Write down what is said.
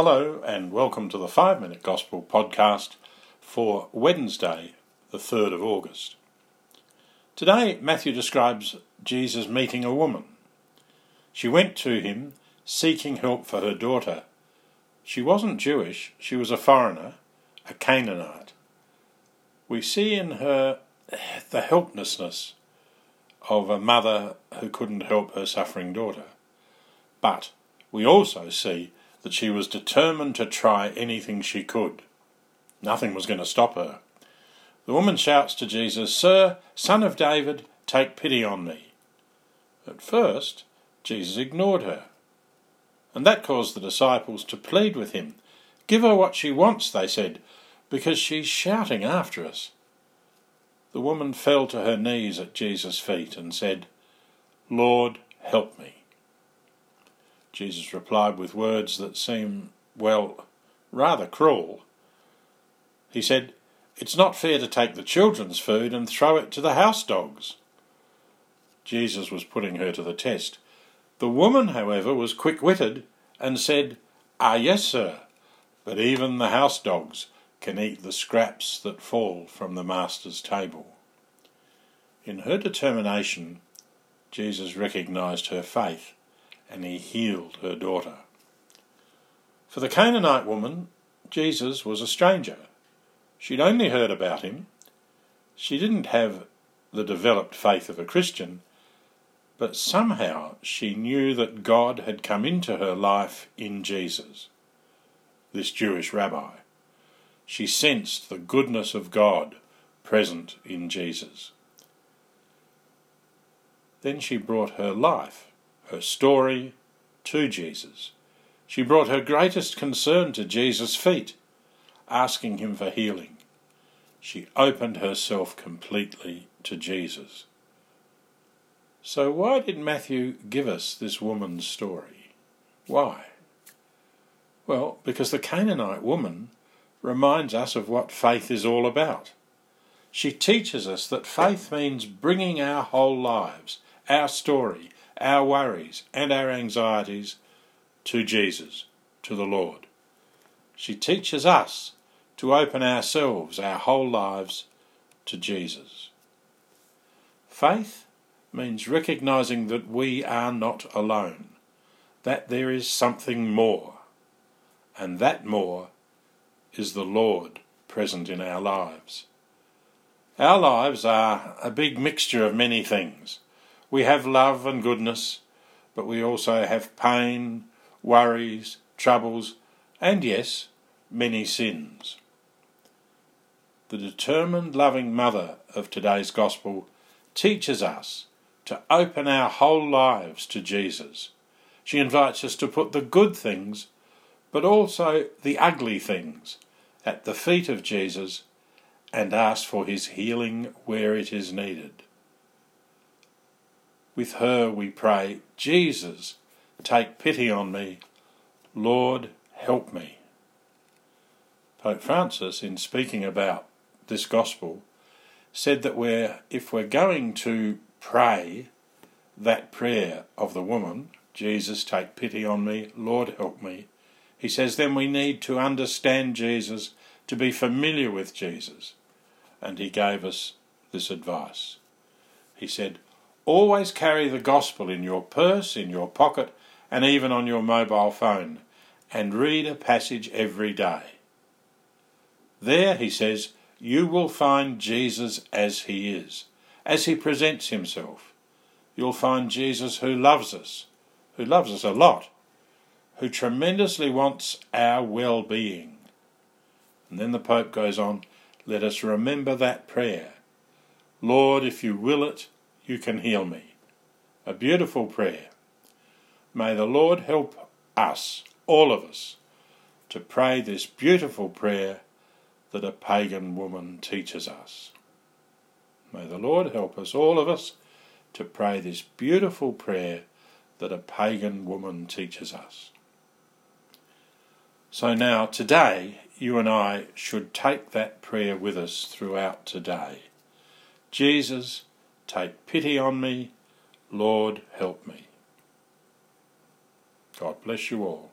Hello, and welcome to the 5 Minute Gospel podcast for Wednesday, the 3rd of August. Today, Matthew describes Jesus meeting a woman. She went to him seeking help for her daughter. She wasn't Jewish, she was a foreigner, a Canaanite. We see in her the helplessness of a mother who couldn't help her suffering daughter. But we also see that she was determined to try anything she could. Nothing was going to stop her. The woman shouts to Jesus, Sir, son of David, take pity on me. At first, Jesus ignored her. And that caused the disciples to plead with him. Give her what she wants, they said, because she's shouting after us. The woman fell to her knees at Jesus' feet and said, Lord, help me. Jesus replied with words that seem, well, rather cruel. He said, It's not fair to take the children's food and throw it to the house dogs. Jesus was putting her to the test. The woman, however, was quick witted and said, Ah, yes, sir, but even the house dogs can eat the scraps that fall from the Master's table. In her determination, Jesus recognized her faith and he healed her daughter. For the Canaanite woman, Jesus was a stranger. She'd only heard about him. She didn't have the developed faith of a Christian, but somehow she knew that God had come into her life in Jesus, this Jewish rabbi. She sensed the goodness of God present in Jesus. Then she brought her life her story to Jesus. She brought her greatest concern to Jesus' feet, asking him for healing. She opened herself completely to Jesus. So, why did Matthew give us this woman's story? Why? Well, because the Canaanite woman reminds us of what faith is all about. She teaches us that faith means bringing our whole lives, our story, our worries and our anxieties to Jesus, to the Lord. She teaches us to open ourselves, our whole lives, to Jesus. Faith means recognizing that we are not alone, that there is something more, and that more is the Lord present in our lives. Our lives are a big mixture of many things. We have love and goodness, but we also have pain, worries, troubles, and yes, many sins. The determined, loving mother of today's Gospel teaches us to open our whole lives to Jesus. She invites us to put the good things, but also the ugly things, at the feet of Jesus and ask for his healing where it is needed. With her we pray, Jesus, take pity on me. Lord, help me. Pope Francis, in speaking about this gospel, said that we're, if we're going to pray that prayer of the woman, Jesus, take pity on me, Lord, help me, he says then we need to understand Jesus, to be familiar with Jesus. And he gave us this advice. He said, Always carry the gospel in your purse, in your pocket, and even on your mobile phone, and read a passage every day. There, he says, you will find Jesus as he is, as he presents himself. You'll find Jesus who loves us, who loves us a lot, who tremendously wants our well being. And then the Pope goes on, let us remember that prayer. Lord, if you will it, you can heal me. A beautiful prayer. May the Lord help us, all of us, to pray this beautiful prayer that a pagan woman teaches us. May the Lord help us, all of us, to pray this beautiful prayer that a pagan woman teaches us. So now, today, you and I should take that prayer with us throughout today. Jesus, Take pity on me. Lord, help me. God bless you all.